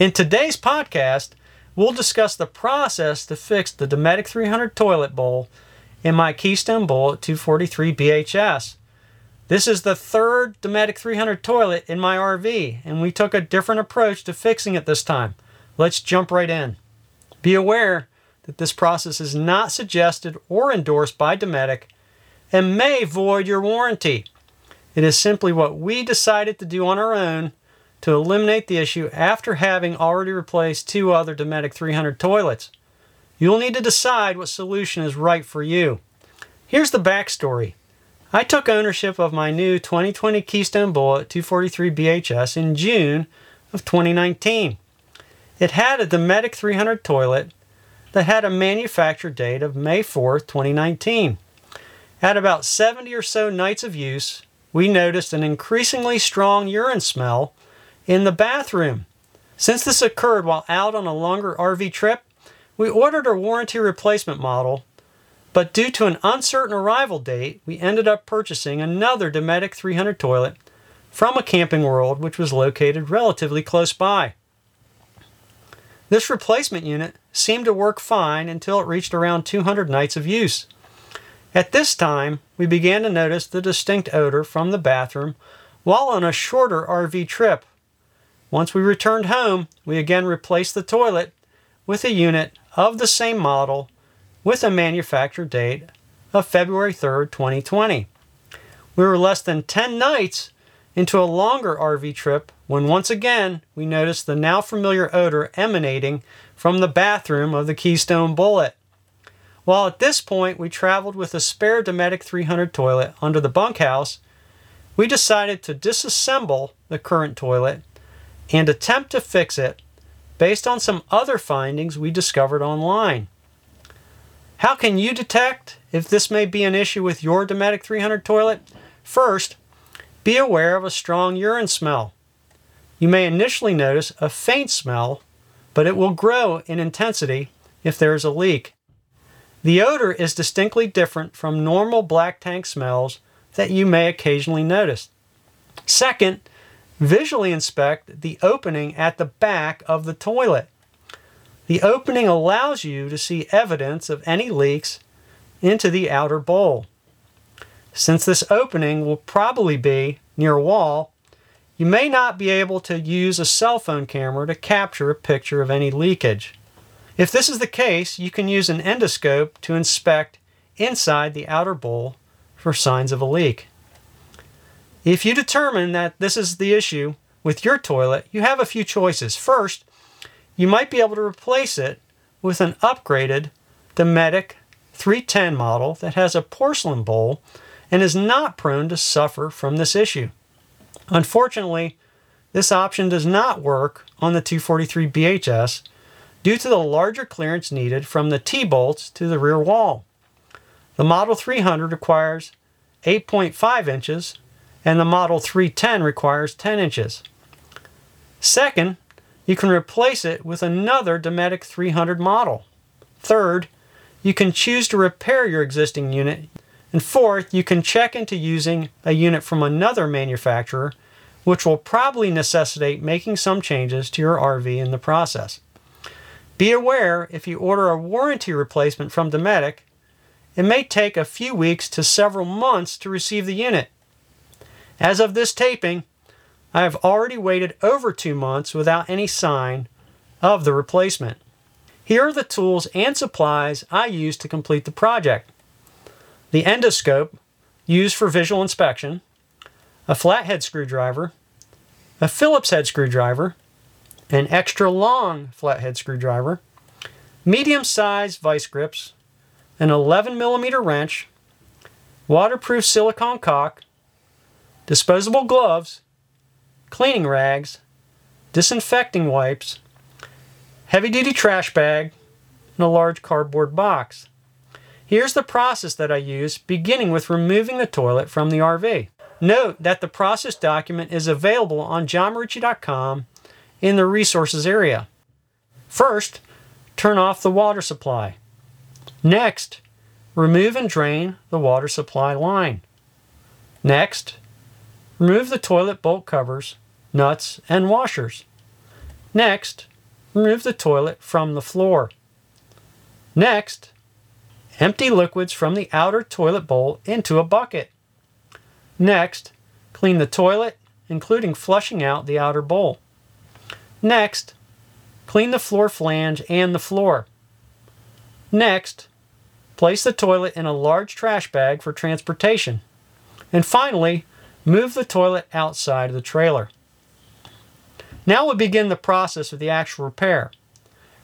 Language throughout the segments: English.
In today's podcast, we'll discuss the process to fix the Dometic 300 toilet bowl in my Keystone Bullet 243 BHS. This is the third Dometic 300 toilet in my RV, and we took a different approach to fixing it this time. Let's jump right in. Be aware that this process is not suggested or endorsed by Dometic and may void your warranty. It is simply what we decided to do on our own to eliminate the issue after having already replaced two other Dometic 300 toilets. You'll need to decide what solution is right for you. Here's the backstory. I took ownership of my new 2020 Keystone Bullet 243 BHS in June of 2019. It had a Dometic 300 toilet that had a manufacture date of May 4th, 2019. At about 70 or so nights of use, we noticed an increasingly strong urine smell in the bathroom. Since this occurred while out on a longer RV trip, we ordered a warranty replacement model, but due to an uncertain arrival date, we ended up purchasing another Dometic 300 toilet from a Camping World which was located relatively close by. This replacement unit seemed to work fine until it reached around 200 nights of use. At this time, we began to notice the distinct odor from the bathroom while on a shorter RV trip. Once we returned home, we again replaced the toilet with a unit of the same model with a manufacture date of February 3rd, 2020. We were less than 10 nights into a longer RV trip when once again we noticed the now familiar odor emanating from the bathroom of the Keystone Bullet. While at this point we traveled with a spare Dometic 300 toilet under the bunkhouse, we decided to disassemble the current toilet and attempt to fix it based on some other findings we discovered online. How can you detect if this may be an issue with your Dometic 300 toilet? First, be aware of a strong urine smell. You may initially notice a faint smell, but it will grow in intensity if there is a leak. The odor is distinctly different from normal black tank smells that you may occasionally notice. Second, Visually inspect the opening at the back of the toilet. The opening allows you to see evidence of any leaks into the outer bowl. Since this opening will probably be near a wall, you may not be able to use a cell phone camera to capture a picture of any leakage. If this is the case, you can use an endoscope to inspect inside the outer bowl for signs of a leak. If you determine that this is the issue with your toilet, you have a few choices. First, you might be able to replace it with an upgraded Dometic 310 model that has a porcelain bowl and is not prone to suffer from this issue. Unfortunately, this option does not work on the 243 BHS due to the larger clearance needed from the T-bolts to the rear wall. The Model 300 requires 8.5 inches and the Model 310 requires 10 inches. Second, you can replace it with another Dometic 300 model. Third, you can choose to repair your existing unit. And fourth, you can check into using a unit from another manufacturer, which will probably necessitate making some changes to your RV in the process. Be aware if you order a warranty replacement from Dometic, it may take a few weeks to several months to receive the unit. As of this taping, I have already waited over two months without any sign of the replacement. Here are the tools and supplies I used to complete the project. The endoscope, used for visual inspection, a flathead screwdriver, a Phillips head screwdriver, an extra long flathead screwdriver, medium sized vice grips, an 11 millimeter wrench, waterproof silicone caulk, disposable gloves, cleaning rags, disinfecting wipes, heavy duty trash bag, and a large cardboard box. Here's the process that I use, beginning with removing the toilet from the RV. Note that the process document is available on johnmarucci.com in the resources area. First, turn off the water supply. Next, remove and drain the water supply line. Next, Remove the toilet bolt covers, nuts, and washers. Next, remove the toilet from the floor. Next, empty liquids from the outer toilet bowl into a bucket. Next, clean the toilet, including flushing out the outer bowl. Next, clean the floor flange and the floor. Next, place the toilet in a large trash bag for transportation. And finally, move the toilet outside of the trailer. Now we'll begin the process of the actual repair.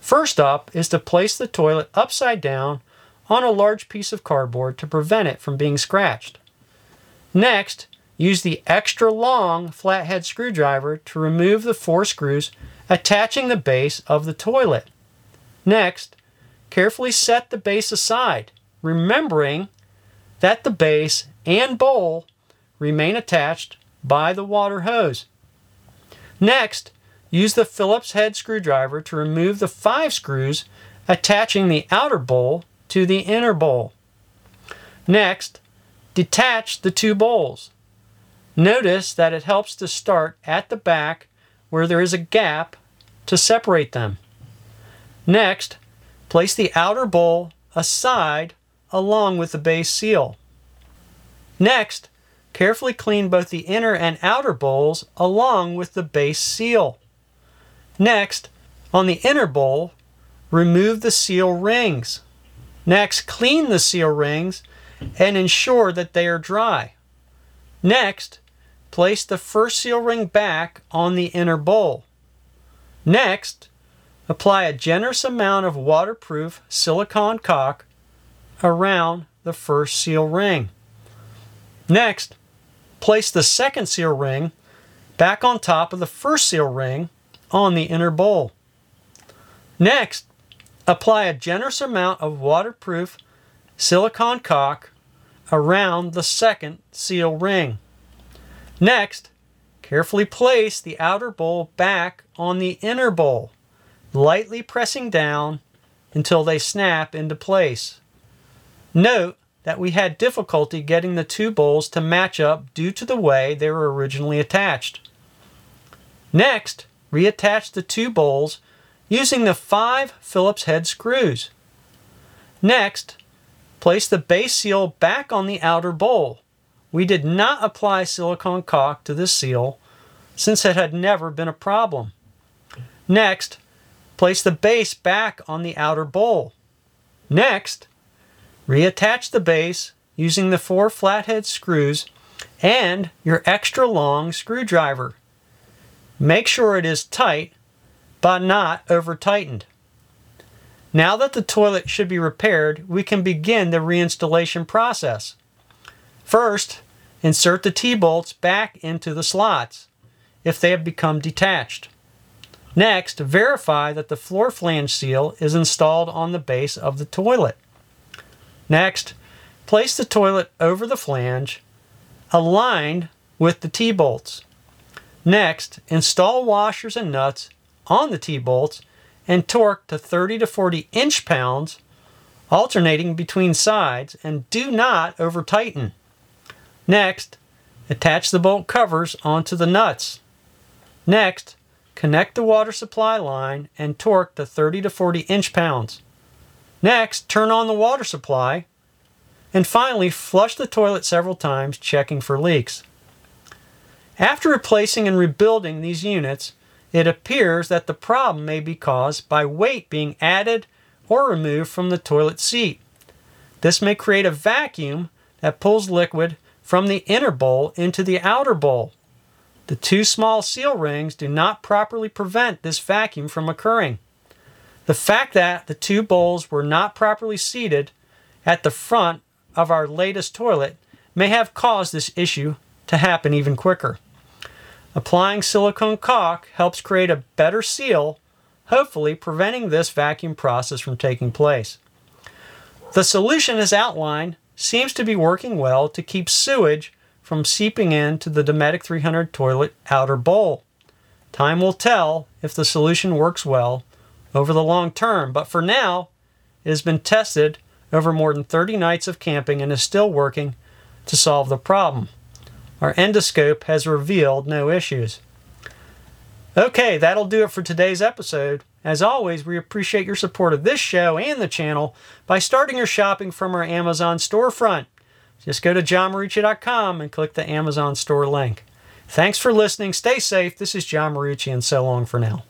First up is to place the toilet upside down on a large piece of cardboard to prevent it from being scratched. Next, use the extra long flathead screwdriver to remove the four screws attaching the base of the toilet. Next, carefully set the base aside, remembering that the base and bowl remain attached by the water hose. Next, use the Phillips head screwdriver to remove the five screws attaching the outer bowl to the inner bowl. Next, detach the two bowls. Notice that it helps to start at the back where there is a gap to separate them. Next, place the outer bowl aside along with the base seal. Next, carefully clean both the inner and outer bowls along with the base seal. Next, on the inner bowl, remove the seal rings. Next, clean the seal rings and ensure that they are dry. Next, place the first seal ring back on the inner bowl. Next, apply a generous amount of waterproof silicone caulk around the first seal ring. Next, place the second seal ring back on top of the first seal ring on the inner bowl. Next, apply a generous amount of waterproof silicone caulk around the second seal ring. Next, carefully place the outer bowl back on the inner bowl, lightly pressing down until they snap into place. Note that we had difficulty getting the two bowls to match up due to the way they were originally attached. Next, reattach the two bowls using the five Phillips head screws. Next, place the base seal back on the outer bowl. We did not apply silicone caulk to this seal since it had never been a problem. Next, place the base back on the outer bowl. Next, reattach the base using the four flathead screws and your extra long screwdriver. Make sure it is tight but not over tightened. Now that the toilet should be repaired, we can begin the reinstallation process. First, insert the T-bolts back into the slots if they have become detached. Next, verify that the floor flange seal is installed on the base of the toilet. Next, place the toilet over the flange, aligned with the T-bolts. Next, install washers and nuts on the T-bolts and torque to 30 to 40 inch pounds, alternating between sides, and do not over tighten. Next, attach the bolt covers onto the nuts. Next, connect the water supply line and torque to 30 to 40 inch pounds. Next, turn on the water supply. And finally, flush the toilet several times, checking for leaks. After replacing and rebuilding these units, it appears that the problem may be caused by weight being added or removed from the toilet seat. This may create a vacuum that pulls liquid from the inner bowl into the outer bowl. The two small seal rings do not properly prevent this vacuum from occurring. The fact that the two bowls were not properly seated at the front of our latest toilet may have caused this issue to happen even quicker. Applying silicone caulk helps create a better seal, hopefully preventing this vacuum process from taking place. The solution as outlined seems to be working well to keep sewage from seeping into the Dometic 300 toilet outer bowl. Time will tell if the solution works well over the long term, but for now, it has been tested over more than 30 nights of camping and is still working to solve the problem. Our endoscope has revealed no issues. Okay, that'll do it for today's episode. As always, we appreciate your support of this show and the channel by starting your shopping from our Amazon storefront. Just go to johnmarucci.com and click the Amazon store link. Thanks for listening. Stay safe. This is John Marucci, and so long for now.